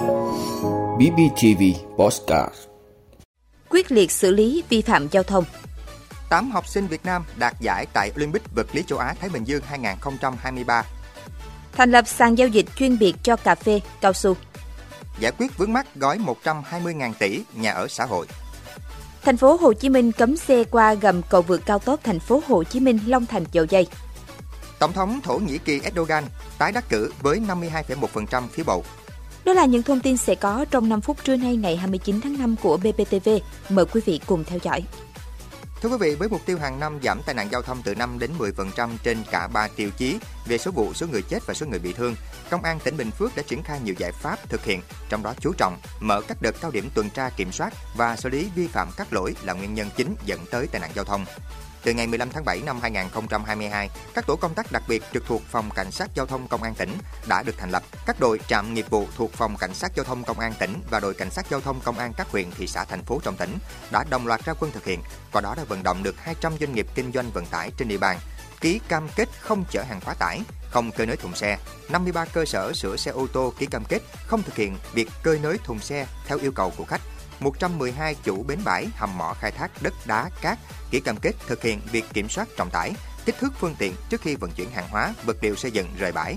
BBTV Postcard Quyết liệt xử lý vi phạm giao thông 8 học sinh Việt Nam đạt giải tại Olympic vật lý châu Á Thái Bình Dương 2023. Thành lập sàn giao dịch chuyên biệt cho cà phê, cao su Giải quyết vướng mắc gói 120.000 tỷ nhà ở xã hội. Thành phố Hồ Chí Minh cấm xe qua gầm cầu vượt cao tốc thành phố Hồ Chí Minh Long Thành Dầu Dây. Tổng thống Thổ Nhĩ Kỳ Erdogan tái đắc cử với 52,1% phiếu bầu. Đó là những thông tin sẽ có trong 5 phút trưa nay ngày 29 tháng 5 của BPTV. Mời quý vị cùng theo dõi. Thưa quý vị, với mục tiêu hàng năm giảm tai nạn giao thông từ 5 đến 10% trên cả 3 tiêu chí về số vụ, số người chết và số người bị thương, Công an tỉnh Bình Phước đã triển khai nhiều giải pháp thực hiện, trong đó chú trọng mở các đợt cao điểm tuần tra kiểm soát và xử lý vi phạm các lỗi là nguyên nhân chính dẫn tới tai nạn giao thông. Từ ngày 15 tháng 7 năm 2022, các tổ công tác đặc biệt trực thuộc Phòng Cảnh sát Giao thông Công an tỉnh đã được thành lập. Các đội trạm nghiệp vụ thuộc Phòng Cảnh sát Giao thông Công an tỉnh và đội Cảnh sát Giao thông Công an các huyện, thị xã, thành phố trong tỉnh đã đồng loạt ra quân thực hiện. Qua đó đã vận động được 200 doanh nghiệp kinh doanh vận tải trên địa bàn ký cam kết không chở hàng quá tải, không cơi nới thùng xe. 53 cơ sở sửa xe ô tô ký cam kết không thực hiện việc cơi nới thùng xe theo yêu cầu của khách. 112 chủ bến bãi, hầm mỏ khai thác đất đá, cát ký cam kết thực hiện việc kiểm soát trọng tải, kích thước phương tiện trước khi vận chuyển hàng hóa, vật liệu xây dựng rời bãi.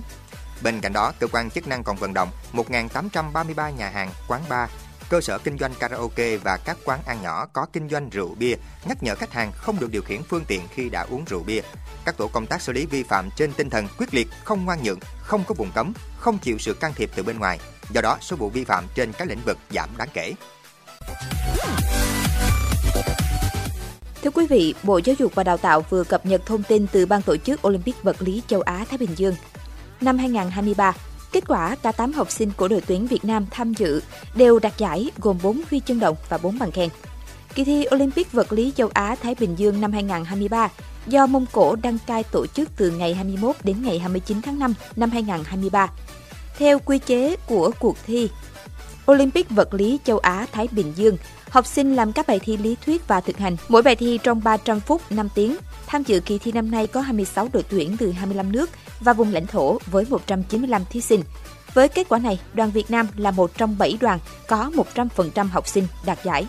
Bên cạnh đó, cơ quan chức năng còn vận động 1.833 nhà hàng, quán bar, cơ sở kinh doanh karaoke và các quán ăn nhỏ có kinh doanh rượu bia, nhắc nhở khách hàng không được điều khiển phương tiện khi đã uống rượu bia. Các tổ công tác xử lý vi phạm trên tinh thần quyết liệt, không ngoan nhượng, không có vùng cấm, không chịu sự can thiệp từ bên ngoài. Do đó, số vụ vi phạm trên các lĩnh vực giảm đáng kể. Thưa quý vị, Bộ Giáo dục và Đào tạo vừa cập nhật thông tin từ Ban tổ chức Olympic vật lý châu Á Thái Bình Dương. Năm 2023, kết quả cả 8 học sinh của đội tuyển Việt Nam tham dự đều đạt giải gồm 4 huy chương đồng và 4 bằng khen. Kỳ thi Olympic vật lý châu Á Thái Bình Dương năm 2023 do Mông Cổ đăng cai tổ chức từ ngày 21 đến ngày 29 tháng 5 năm 2023. Theo quy chế của cuộc thi Olympic vật lý châu Á Thái Bình Dương, học sinh làm các bài thi lý thuyết và thực hành, mỗi bài thi trong 300 phút 5 tiếng. Tham dự kỳ thi năm nay có 26 đội tuyển từ 25 nước và vùng lãnh thổ với 195 thí sinh. Với kết quả này, đoàn Việt Nam là một trong 7 đoàn có 100% học sinh đạt giải.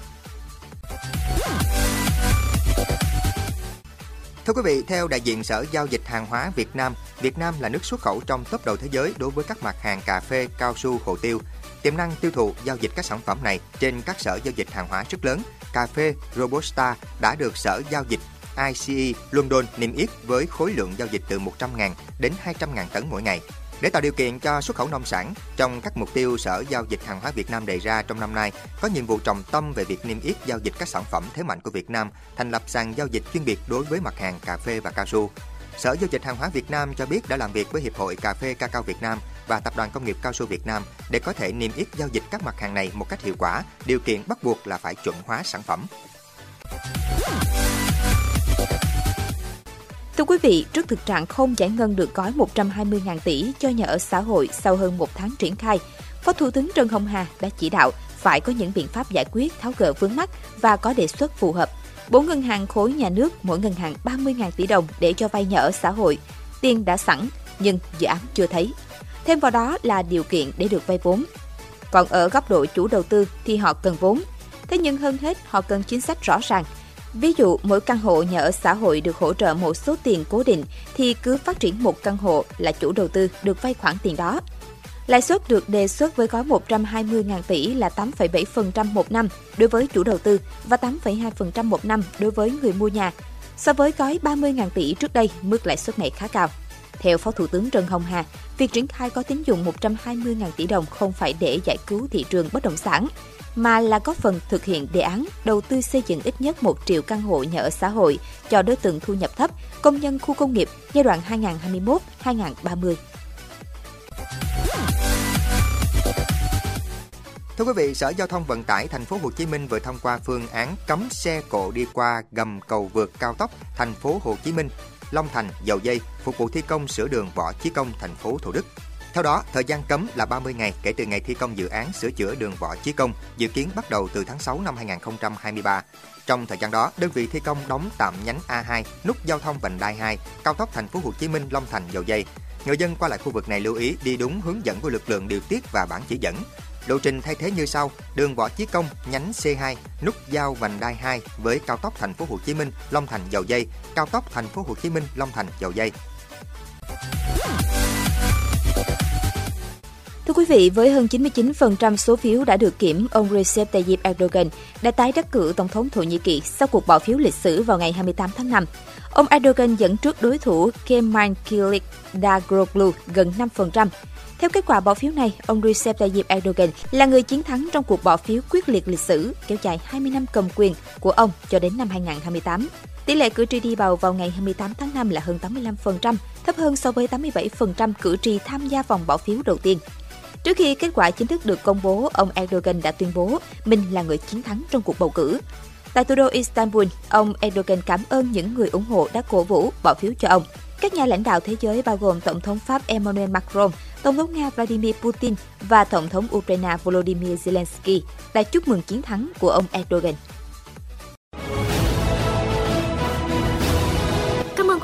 Thưa quý vị, theo đại diện Sở Giao dịch Hàng hóa Việt Nam, Việt Nam là nước xuất khẩu trong top đầu thế giới đối với các mặt hàng cà phê, cao su, hồ tiêu. Tiềm năng tiêu thụ giao dịch các sản phẩm này trên các sở giao dịch hàng hóa rất lớn. Cà phê Robusta đã được Sở Giao dịch ICE London niêm yết với khối lượng giao dịch từ 100.000 đến 200.000 tấn mỗi ngày. Để tạo điều kiện cho xuất khẩu nông sản, trong các mục tiêu Sở Giao dịch Hàng hóa Việt Nam đề ra trong năm nay, có nhiệm vụ trọng tâm về việc niêm yết giao dịch các sản phẩm thế mạnh của Việt Nam, thành lập sàn giao dịch chuyên biệt đối với mặt hàng cà phê và cao su. Sở Giao dịch Hàng hóa Việt Nam cho biết đã làm việc với Hiệp hội Cà phê Cacao Việt Nam và Tập đoàn Công nghiệp Cao su Việt Nam để có thể niêm yết giao dịch các mặt hàng này một cách hiệu quả. Điều kiện bắt buộc là phải chuẩn hóa sản phẩm. Thưa quý vị, trước thực trạng không giải ngân được gói 120.000 tỷ cho nhà ở xã hội sau hơn một tháng triển khai, Phó Thủ tướng Trần Hồng Hà đã chỉ đạo phải có những biện pháp giải quyết tháo gỡ vướng mắt và có đề xuất phù hợp. Bốn ngân hàng khối nhà nước, mỗi ngân hàng 30.000 tỷ đồng để cho vay nhà ở xã hội. Tiền đã sẵn, nhưng dự án chưa thấy. Thêm vào đó là điều kiện để được vay vốn. Còn ở góc độ chủ đầu tư thì họ cần vốn. Thế nhưng hơn hết họ cần chính sách rõ ràng. Ví dụ, mỗi căn hộ nhà ở xã hội được hỗ trợ một số tiền cố định thì cứ phát triển một căn hộ là chủ đầu tư được vay khoản tiền đó. Lãi suất được đề xuất với gói 120.000 tỷ là 8,7% một năm đối với chủ đầu tư và 8,2% một năm đối với người mua nhà. So với gói 30.000 tỷ trước đây, mức lãi suất này khá cao. Theo Phó Thủ tướng Trần Hồng Hà, việc triển khai có tín dụng 120.000 tỷ đồng không phải để giải cứu thị trường bất động sản, mà là góp phần thực hiện đề án đầu tư xây dựng ít nhất 1 triệu căn hộ nhà ở xã hội cho đối tượng thu nhập thấp, công nhân khu công nghiệp giai đoạn 2021-2030. Thưa quý vị, Sở Giao thông Vận tải Thành phố Hồ Chí Minh vừa thông qua phương án cấm xe cộ đi qua gầm cầu vượt cao tốc Thành phố Hồ Chí Minh, Long Thành, Dầu Dây phục vụ thi công sửa đường Võ Chí Công thành phố Thủ Đức. Theo đó, thời gian cấm là 30 ngày kể từ ngày thi công dự án sửa chữa đường Võ Chí Công, dự kiến bắt đầu từ tháng 6 năm 2023. Trong thời gian đó, đơn vị thi công đóng tạm nhánh A2, nút giao thông vành đai 2, cao tốc thành phố Hồ Chí Minh Long Thành Dầu Dây. Người dân qua lại khu vực này lưu ý đi đúng hướng dẫn của lực lượng điều tiết và bản chỉ dẫn. Lộ trình thay thế như sau: đường Võ Chí Công nhánh C2 nút giao vành đai 2 với cao tốc Thành phố Hồ Chí Minh Long Thành Dầu Dây, cao tốc Thành phố Hồ Chí Minh Long Thành Dầu Dây. Quý vị, với hơn 99% số phiếu đã được kiểm, ông Recep Tayyip Erdogan đã tái đắc cử Tổng thống Thổ Nhĩ Kỳ sau cuộc bỏ phiếu lịch sử vào ngày 28 tháng 5. Ông Erdogan dẫn trước đối thủ Kemal Kılıçdaroğlu gần 5%. Theo kết quả bỏ phiếu này, ông Recep Tayyip Erdogan là người chiến thắng trong cuộc bỏ phiếu quyết liệt lịch sử kéo dài 20 năm cầm quyền của ông cho đến năm 2028. Tỷ lệ cử tri đi bầu vào ngày 28 tháng 5 là hơn 85%, thấp hơn so với 87% cử tri tham gia vòng bỏ phiếu đầu tiên. Trước khi kết quả chính thức được công bố, ông Erdogan đã tuyên bố mình là người chiến thắng trong cuộc bầu cử. Tại thủ đô Istanbul, ông Erdogan cảm ơn những người ủng hộ đã cổ vũ bỏ phiếu cho ông. Các nhà lãnh đạo thế giới bao gồm Tổng thống Pháp Emmanuel Macron, Tổng thống Nga Vladimir Putin và Tổng thống Ukraine Volodymyr Zelensky đã chúc mừng chiến thắng của ông Erdogan.